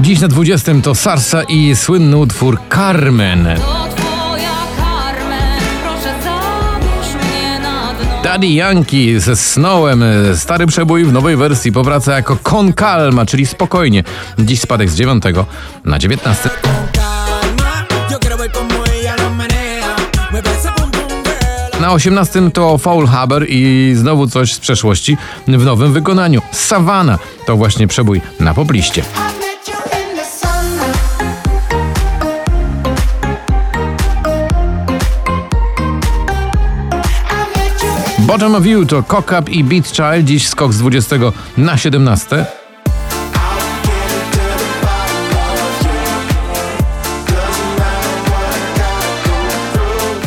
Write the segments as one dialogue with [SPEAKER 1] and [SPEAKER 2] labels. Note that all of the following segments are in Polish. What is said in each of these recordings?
[SPEAKER 1] Dziś na 20 to Sarsa i słynny utwór Carmen. Daddy Yankee ze Snowem. Stary przebój w nowej wersji powraca jako Con Calma, czyli spokojnie. Dziś spadek z 9 na 19.
[SPEAKER 2] calma. Yo quiero ver como ella lo menea. Me parece pum pum girl.
[SPEAKER 1] Na 18 to Foul Haber i znowu coś z przeszłości w nowym wykonaniu. Savannah to właśnie przebój na popliście. Bottom of You to Cock Up i Beat Child, dziś skok z 20 na 17.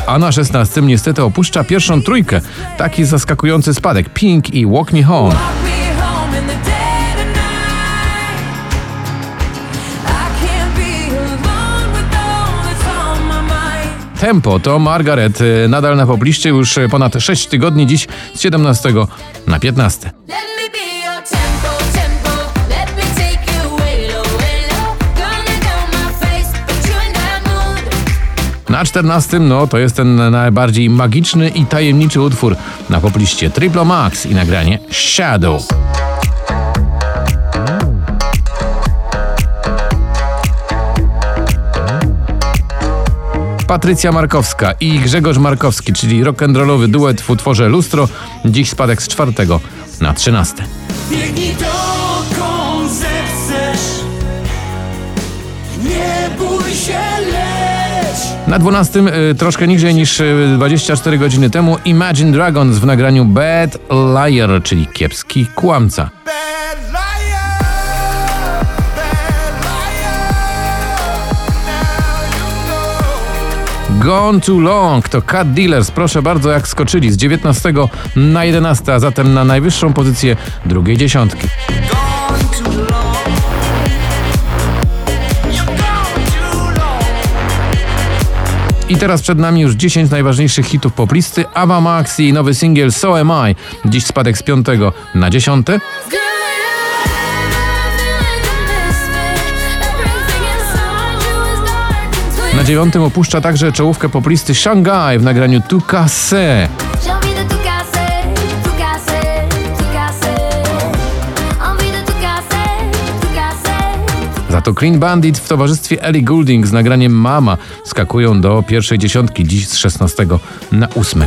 [SPEAKER 1] A na 16 niestety opuszcza pierwszą trójkę. Taki zaskakujący spadek. Pink i Walk Me Home.
[SPEAKER 3] Walk me home
[SPEAKER 1] Tempo to Margaret, y, nadal na pobliście już y, ponad 6 tygodni, dziś z 17 na 15.
[SPEAKER 3] Let me be your tempo, tempo. Let me take you way low, way low. Gonna go my face, put you in that mood.
[SPEAKER 1] Na 14 no to jest ten najbardziej magiczny i tajemniczy utwór na popliście Triplo Max i nagranie Shadow. Patrycja Markowska i Grzegorz Markowski, czyli rock'n'rollowy duet w utworze Lustro, dziś spadek z czwartego na 13.
[SPEAKER 2] Biegnij dokąd zechcesz. Nie bój się, leć.
[SPEAKER 1] Na 12 y, troszkę niżej niż y, 24 godziny temu Imagine Dragons w nagraniu Bad Liar, czyli kiepski kłamca. Gone Too Long. To Cat Dealers, proszę bardzo jak skoczyli z 19 na 11, a zatem na najwyższą pozycję drugiej dziesiątki. I teraz przed nami już 10 najważniejszych hitów poplisty, Ava Max i nowy singiel So Am I, dziś spadek z 5 na 10. Na dziewiątym opuszcza także czołówkę poplisty Shanghai w nagraniu Tu Casse.
[SPEAKER 3] Show me the tu casa, tu casa, tu casa. Envie de tu casa, tu casa.
[SPEAKER 1] Za to Clean Bandit w towarzystwie Ellie Goulding z nagraniem Mama skakują do pierwszej dziesiątki, dziś z 16 na 8.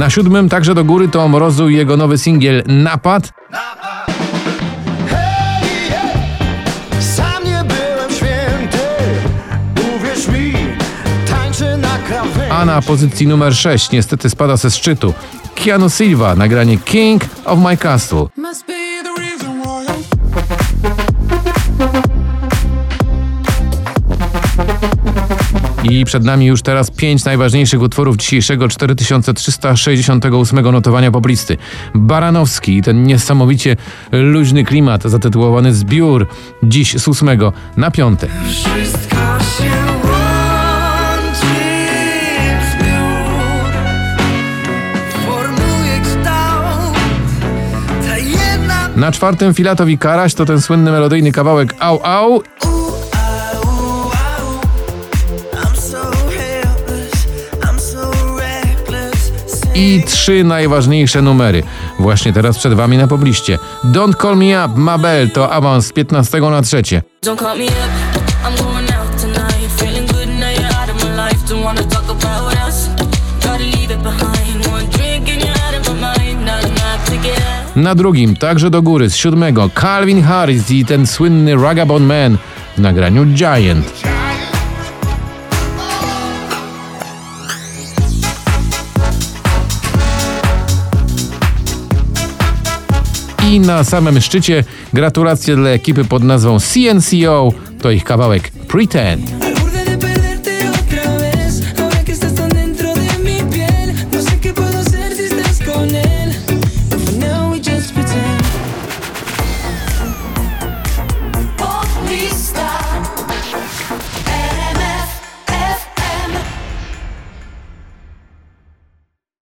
[SPEAKER 1] Na siódmym także do góry to Mrozu i jego nowy singiel Napad.
[SPEAKER 4] Sam nie byłem święty, uwierz mi, tańczę na krawędzi.
[SPEAKER 1] A na pozycji numer 6 niestety spada ze szczytu Keanu Silva, nagranie King of My Castle. I przed nami już teraz pięć najważniejszych utworów dzisiejszego 4368 notowania poblisty. Baranowski i ten niesamowicie luźny klimat zatytułowany Zbiór, dziś z 8 na 5.
[SPEAKER 2] Wszystko się
[SPEAKER 1] Na czwartym Filatowi Karaś to ten słynny melodyjny kawałek Au Au i trzy najważniejsze numery. Właśnie teraz przed wami na pobliście. Don't Call Me Up, Mabel to awans z 15 na 3.
[SPEAKER 5] Don't call me up, I'm going out tonight. Feeling good now you're out of my life. Don't wanna talk about us. Gotta leave it behind. One drink and you're out of my mind. Not enough to get out.
[SPEAKER 1] Na drugim, także do góry, z siódmego, Calvin Harris i ten słynny Ragabond Man w nagraniu Giant. I na samym szczycie gratulacje dla ekipy pod nazwą CNCO, to ich kawałek Pretend.